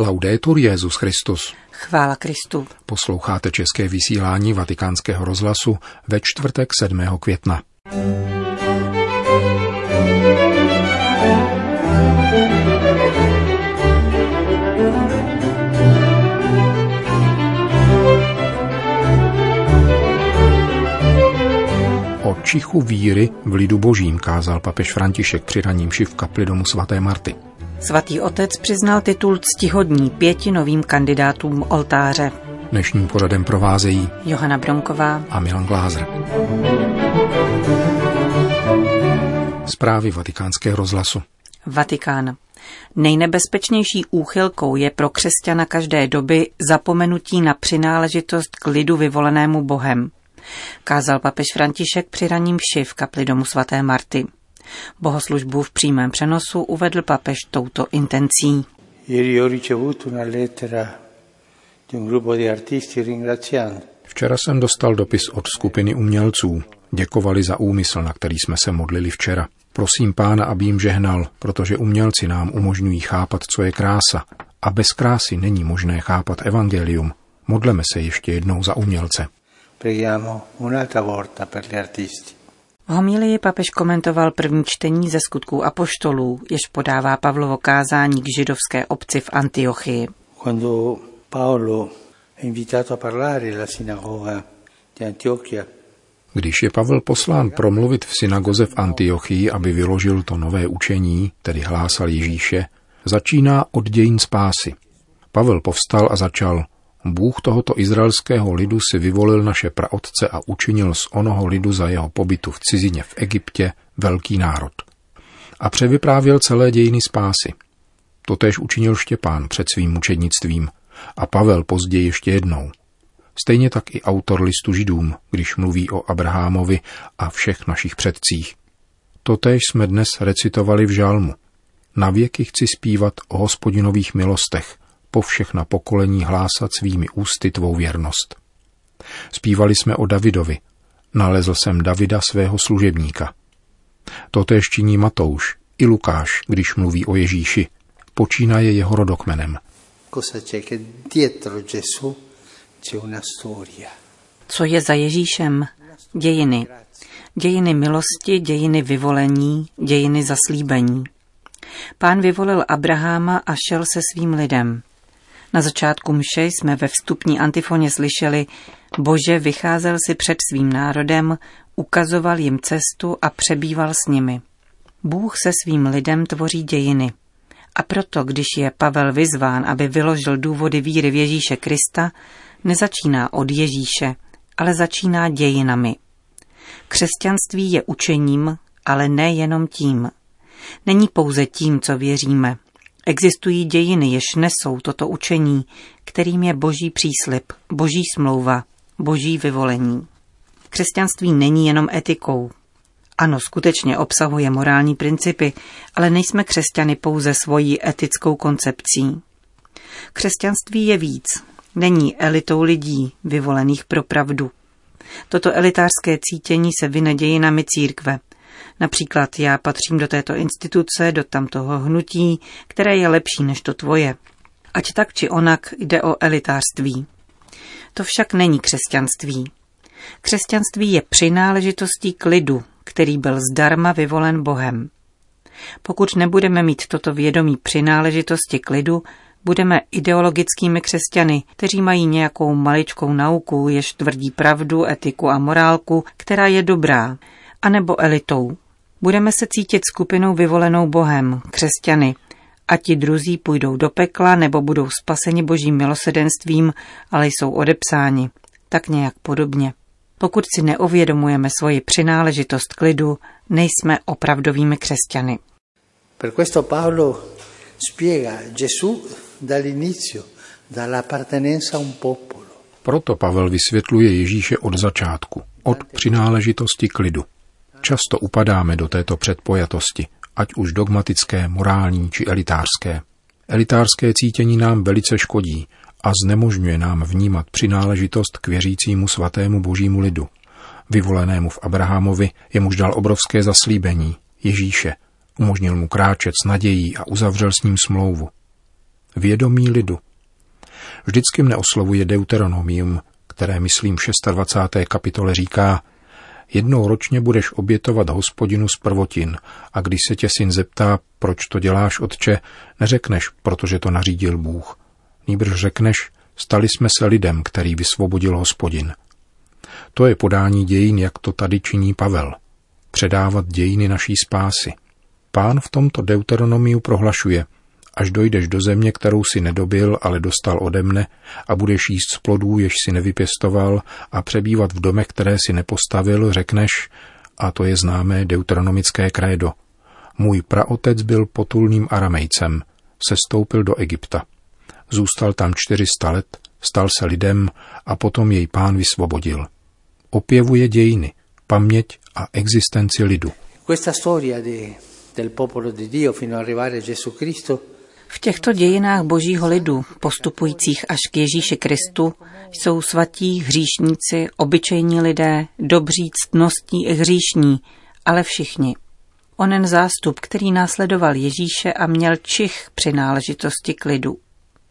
Laudetur Jezus Christus. Chvála Kristu. Posloucháte české vysílání Vatikánského rozhlasu ve čtvrtek 7. května. O čichu víry v lidu božím kázal papež František při raním v kapli domu svaté Marty. Svatý otec přiznal titul ctihodní pěti novým kandidátům oltáře. Dnešním pořadem provázejí Johana Bronková a Milan Glázer. Zprávy vatikánského rozhlasu. Vatikán. Nejnebezpečnější úchylkou je pro křesťana každé doby zapomenutí na přináležitost k lidu vyvolenému Bohem. Kázal papež František při raním vši v kapli domu svaté Marty. Bohoslužbu v přímém přenosu uvedl papež touto intencí. Včera jsem dostal dopis od skupiny umělců. Děkovali za úmysl, na který jsme se modlili včera. Prosím pána, aby jim žehnal, protože umělci nám umožňují chápat, co je krása. A bez krásy není možné chápat evangelium. Modleme se ještě jednou za umělce. Preghiamo un'altra volta per gli artisti. V homilii papež komentoval první čtení ze skutků apoštolů, jež podává Pavlovo kázání k židovské obci v Antiochii. Quando Paolo è invitato a parlare alla sinagoga di Antiochia, když je Pavel poslán promluvit v synagoze v Antiochii, aby vyložil to nové učení, tedy hlásal Ježíše, začíná od dějin spásy. Pavel povstal a začal – Bůh tohoto izraelského lidu si vyvolil naše praotce a učinil z onoho lidu za jeho pobytu v cizině v Egyptě velký národ. A převyprávěl celé dějiny spásy. Totež učinil Štěpán před svým mučednictvím a Pavel později ještě jednou. Stejně tak i autor listu židům, když mluví o Abrahamovi a všech našich předcích. Totež jsme dnes recitovali v žalmu. Na věky chci zpívat o hospodinových milostech – po všechna pokolení hlásat svými ústy tvou věrnost. Zpívali jsme o Davidovi. Nalezl jsem Davida svého služebníka. Totéž činí Matouš i Lukáš, když mluví o Ježíši. Počínaje jeho rodokmenem. Co je za Ježíšem? Dějiny. Dějiny milosti, dějiny vyvolení, dějiny zaslíbení. Pán vyvolil Abraháma a šel se svým lidem. Na začátku mše jsme ve vstupní antifoně slyšeli Bože vycházel si před svým národem, ukazoval jim cestu a přebýval s nimi. Bůh se svým lidem tvoří dějiny. A proto, když je Pavel vyzván, aby vyložil důvody víry v Ježíše Krista, nezačíná od Ježíše, ale začíná dějinami. Křesťanství je učením, ale ne jenom tím. Není pouze tím, co věříme, Existují dějiny, jež nesou toto učení, kterým je boží příslip, boží smlouva, boží vyvolení. Křesťanství není jenom etikou. Ano, skutečně obsahuje morální principy, ale nejsme křesťany pouze svojí etickou koncepcí. Křesťanství je víc. Není elitou lidí, vyvolených pro pravdu. Toto elitářské cítění se vyne dějinami církve, Například já patřím do této instituce, do tamtoho hnutí, které je lepší než to tvoje. Ať tak či onak jde o elitářství. To však není křesťanství. Křesťanství je přináležitostí k lidu, který byl zdarma vyvolen Bohem. Pokud nebudeme mít toto vědomí přináležitosti k lidu, budeme ideologickými křesťany, kteří mají nějakou maličkou nauku, jež tvrdí pravdu, etiku a morálku, která je dobrá, anebo elitou. Budeme se cítit skupinou vyvolenou Bohem, křesťany, a ti druzí půjdou do pekla nebo budou spaseni božím milosedenstvím, ale jsou odepsáni. Tak nějak podobně. Pokud si neuvědomujeme svoji přináležitost k lidu, nejsme opravdovými křesťany. Per questo Paolo spiega Gesù dall'inizio, dall'appartenenza a un popolo. Proto Pavel vysvětluje Ježíše od začátku, od přináležitosti k lidu. Často upadáme do této předpojatosti, ať už dogmatické, morální či elitářské. Elitářské cítění nám velice škodí a znemožňuje nám vnímat přináležitost k věřícímu svatému božímu lidu, vyvolenému v Abrahamovi, jemuž dal obrovské zaslíbení, Ježíše, umožnil mu kráčet s nadějí a uzavřel s ním smlouvu. vědomí lidu. Vždycky mne oslovuje Deuteronomium, které, myslím, v 26. kapitole říká, jednou ročně budeš obětovat hospodinu z prvotin a když se tě syn zeptá, proč to děláš, otče, neřekneš, protože to nařídil Bůh. Nýbrž řekneš, stali jsme se lidem, který vysvobodil hospodin. To je podání dějin, jak to tady činí Pavel. Předávat dějiny naší spásy. Pán v tomto Deuteronomiu prohlašuje – až dojdeš do země, kterou si nedobil, ale dostal ode mne, a budeš jíst z plodů, jež si nevypěstoval, a přebývat v domech, které si nepostavil, řekneš, a to je známé deuteronomické krédo. Můj praotec byl potulným aramejcem, sestoupil do Egypta. Zůstal tam 400 let, stal se lidem a potom jej pán vysvobodil. Opěvuje dějiny, paměť a existenci lidu. Questa storia di, del popolo di Dio fino ad arrivare a Gesù Cristo v těchto dějinách božího lidu, postupujících až k Ježíši Kristu, jsou svatí, hříšníci, obyčejní lidé, dobří, ctností i hříšní, ale všichni. Onen zástup, který následoval Ježíše a měl čich při náležitosti k lidu.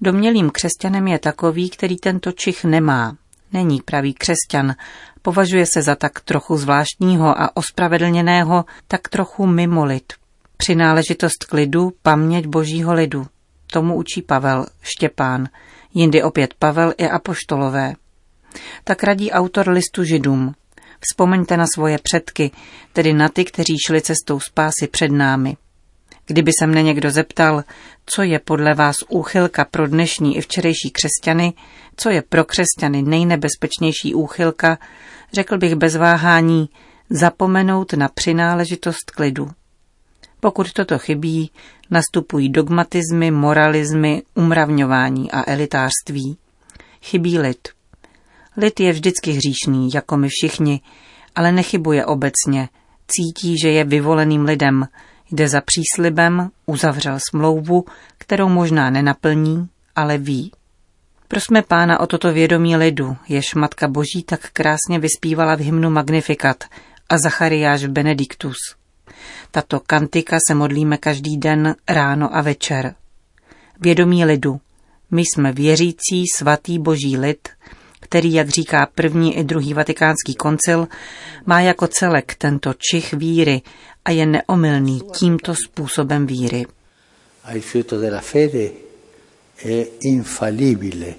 Domělým křesťanem je takový, který tento čich nemá. Není pravý křesťan, považuje se za tak trochu zvláštního a ospravedlněného, tak trochu mimo lid, Přináležitost k lidu, paměť božího lidu. Tomu učí Pavel, Štěpán, jindy opět Pavel i apoštolové. Tak radí autor listu židům. Vzpomeňte na svoje předky, tedy na ty, kteří šli cestou spásy před námi. Kdyby se mne někdo zeptal, co je podle vás úchylka pro dnešní i včerejší křesťany, co je pro křesťany nejnebezpečnější úchylka, řekl bych bez váhání zapomenout na přináležitost k lidu. Pokud toto chybí, nastupují dogmatizmy, moralizmy, umravňování a elitářství. Chybí lid. Lid je vždycky hříšný, jako my všichni, ale nechybuje obecně. Cítí, že je vyvoleným lidem, jde za příslibem, uzavřel smlouvu, kterou možná nenaplní, ale ví. Prosme pána o toto vědomí lidu, jež Matka Boží tak krásně vyspívala v hymnu Magnificat a Zachariáš Benediktus. Tato kantika se modlíme každý den ráno a večer. Vědomí lidu. My jsme věřící svatý boží lid, který, jak říká první i druhý vatikánský koncil, má jako celek tento čich víry a je neomylný tímto způsobem víry. Il fiuto della fede è infallibile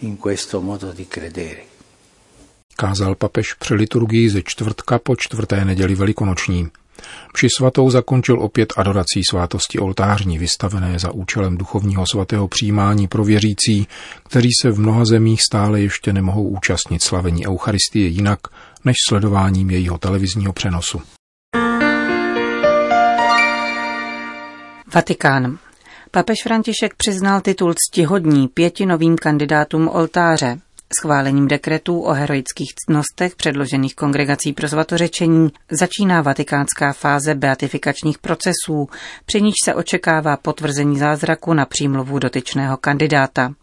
in questo modo di credere. Kázal papež při liturgii ze čtvrtka po čtvrté neděli velikonoční. Při svatou zakončil opět adorací svátosti oltářní, vystavené za účelem duchovního svatého přijímání pro věřící, kteří se v mnoha zemích stále ještě nemohou účastnit slavení Eucharistie jinak, než sledováním jejího televizního přenosu. Vatikán. Papež František přiznal titul ctihodní pěti novým kandidátům oltáře. Schválením dekretů o heroických ctnostech předložených kongregací pro svatořečení začíná vatikánská fáze beatifikačních procesů, při níž se očekává potvrzení zázraku na přímluvu dotyčného kandidáta.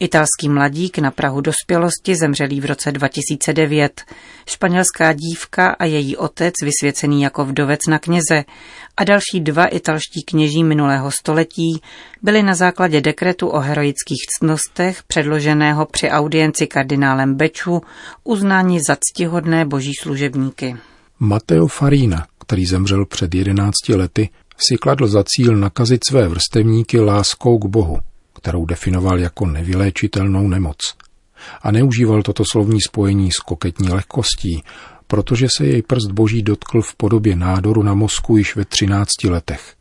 Italský mladík na Prahu dospělosti zemřelý v roce 2009, španělská dívka a její otec vysvěcený jako vdovec na kněze a další dva italští kněží minulého století byli na základě dekretu o heroických ctnostech předloženého při audienci kardinálem Beču uznáni za ctihodné boží služebníky. Matteo Farina, který zemřel před 11 lety, si kladl za cíl nakazit své vrstevníky láskou k Bohu – kterou definoval jako nevyléčitelnou nemoc. A neužíval toto slovní spojení s koketní lehkostí, protože se jej prst boží dotkl v podobě nádoru na mozku již ve 13 letech.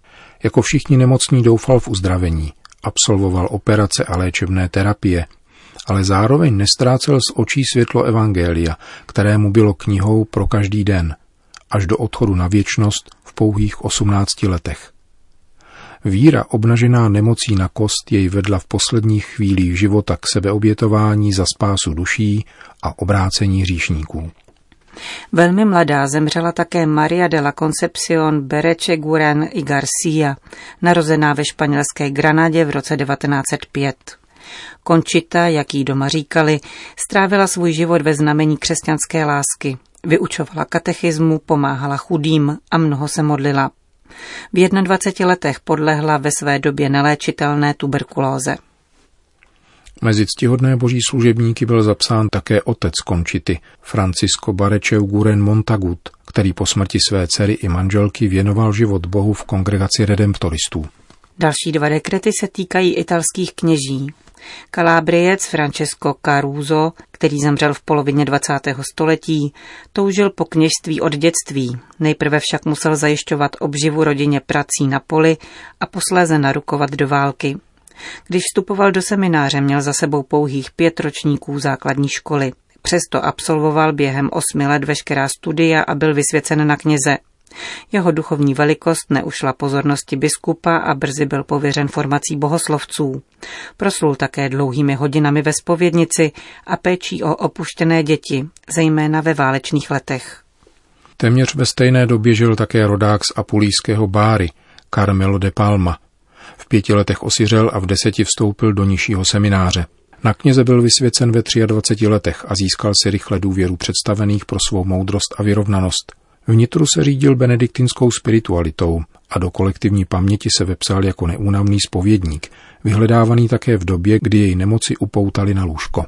Jako všichni nemocní doufal v uzdravení, absolvoval operace a léčebné terapie, ale zároveň nestrácel z očí světlo Evangelia, kterému bylo knihou pro každý den, až do odchodu na věčnost v pouhých 18 letech. Víra obnažená nemocí na kost jej vedla v posledních chvílích života k sebeobětování za spásu duší a obrácení hříšníků. Velmi mladá zemřela také Maria de la Concepción Bereche Guren y Garcia, narozená ve španělské Granadě v roce 1905. Končita, jak jí doma říkali, strávila svůj život ve znamení křesťanské lásky. Vyučovala katechismu, pomáhala chudým a mnoho se modlila. V 21 letech podlehla ve své době neléčitelné tuberkulóze. Mezi ctihodné boží služebníky byl zapsán také otec Končity, Francisco Barečev Guren Montagut, který po smrti své dcery i manželky věnoval život Bohu v kongregaci redemptoristů. Další dva dekrety se týkají italských kněží. Kalábriec Francesco Caruso, který zemřel v polovině 20. století, toužil po kněžství od dětství. Nejprve však musel zajišťovat obživu rodině prací na poli a posléze narukovat do války. Když vstupoval do semináře, měl za sebou pouhých pět ročníků základní školy. Přesto absolvoval během osmi let veškerá studia a byl vysvěcen na kněze. Jeho duchovní velikost neušla pozornosti biskupa a brzy byl pověřen formací bohoslovců. Proslul také dlouhými hodinami ve spovědnici a péčí o opuštěné děti, zejména ve válečných letech. Téměř ve stejné době žil také rodák z apulijského Báry, Carmelo de Palma. V pěti letech osiřel a v deseti vstoupil do nižšího semináře. Na kněze byl vysvěcen ve 23 letech a získal si rychle důvěru představených pro svou moudrost a vyrovnanost. Vnitru se řídil benediktinskou spiritualitou a do kolektivní paměti se vepsal jako neúnavný spovědník, vyhledávaný také v době, kdy jej nemoci upoutali na lůžko.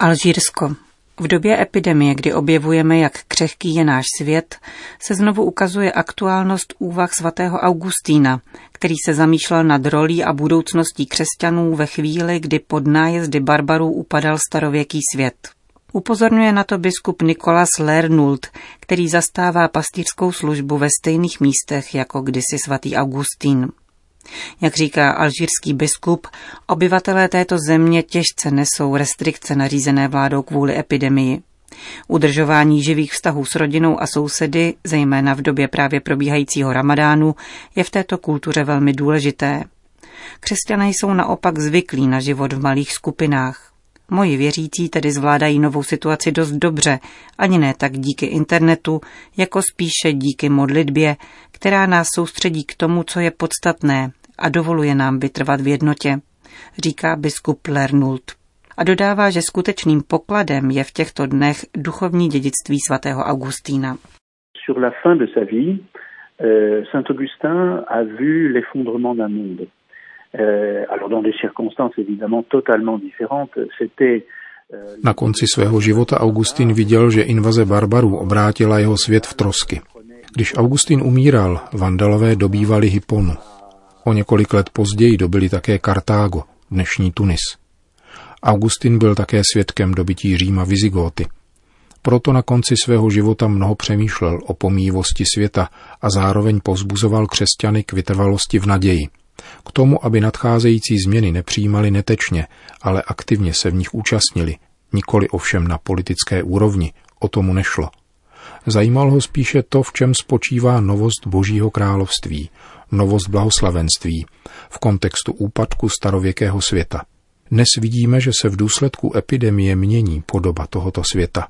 Alžírsko. V době epidemie, kdy objevujeme, jak křehký je náš svět, se znovu ukazuje aktuálnost úvah svatého Augustína, který se zamýšlel nad rolí a budoucností křesťanů ve chvíli, kdy pod nájezdy barbarů upadal starověký svět. Upozorňuje na to biskup Nikolas Lernult, který zastává pastýřskou službu ve stejných místech jako kdysi svatý Augustín. Jak říká alžírský biskup, obyvatelé této země těžce nesou restrikce nařízené vládou kvůli epidemii. Udržování živých vztahů s rodinou a sousedy, zejména v době právě probíhajícího ramadánu, je v této kultuře velmi důležité. Křesťané jsou naopak zvyklí na život v malých skupinách. Moji věřící tedy zvládají novou situaci dost dobře, ani ne tak díky internetu, jako spíše díky modlitbě, která nás soustředí k tomu, co je podstatné a dovoluje nám vytrvat v jednotě, říká biskup Lernult. A dodává, že skutečným pokladem je v těchto dnech duchovní dědictví svatého Augustína. Sur la fin de sa vie, euh, Saint Augustin a vu l'effondrement d'un monde. Euh, alors dans des circonstances évidemment totalement différentes, c'était euh, na konci svého života Augustín viděl, že invaze barbarů obrátila jeho svět v trosky. Když Augustín umíral, vandalové dobývali Hipponu. O několik let později dobili také Kartágo, dnešní Tunis. Augustin byl také svědkem dobytí Říma Vizigóty. Proto na konci svého života mnoho přemýšlel o pomývosti světa a zároveň pozbuzoval křesťany k vytrvalosti v naději – k tomu, aby nadcházející změny nepřijímali netečně, ale aktivně se v nich účastnili, nikoli ovšem na politické úrovni, o tomu nešlo. Zajímal ho spíše to, v čem spočívá novost Božího království, novost blahoslavenství, v kontextu úpadku starověkého světa. Dnes vidíme, že se v důsledku epidemie mění podoba tohoto světa.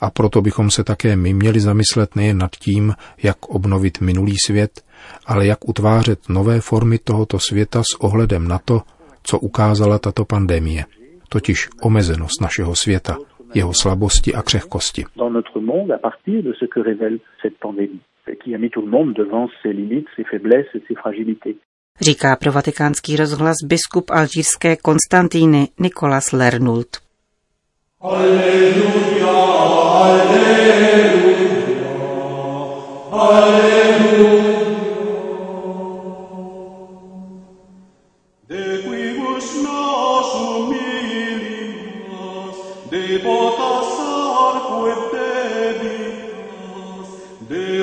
A proto bychom se také my měli zamyslet nejen nad tím, jak obnovit minulý svět, ale jak utvářet nové formy tohoto světa s ohledem na to, co ukázala tato pandemie, totiž omezenost našeho světa, jeho slabosti a křehkosti. Říká pro vatikánský rozhlas biskup alžírské Konstantíny Nikolas Lernult. Alleluia, alleluia, alleluia. De quibus nos humilias, de votas arque debitas, de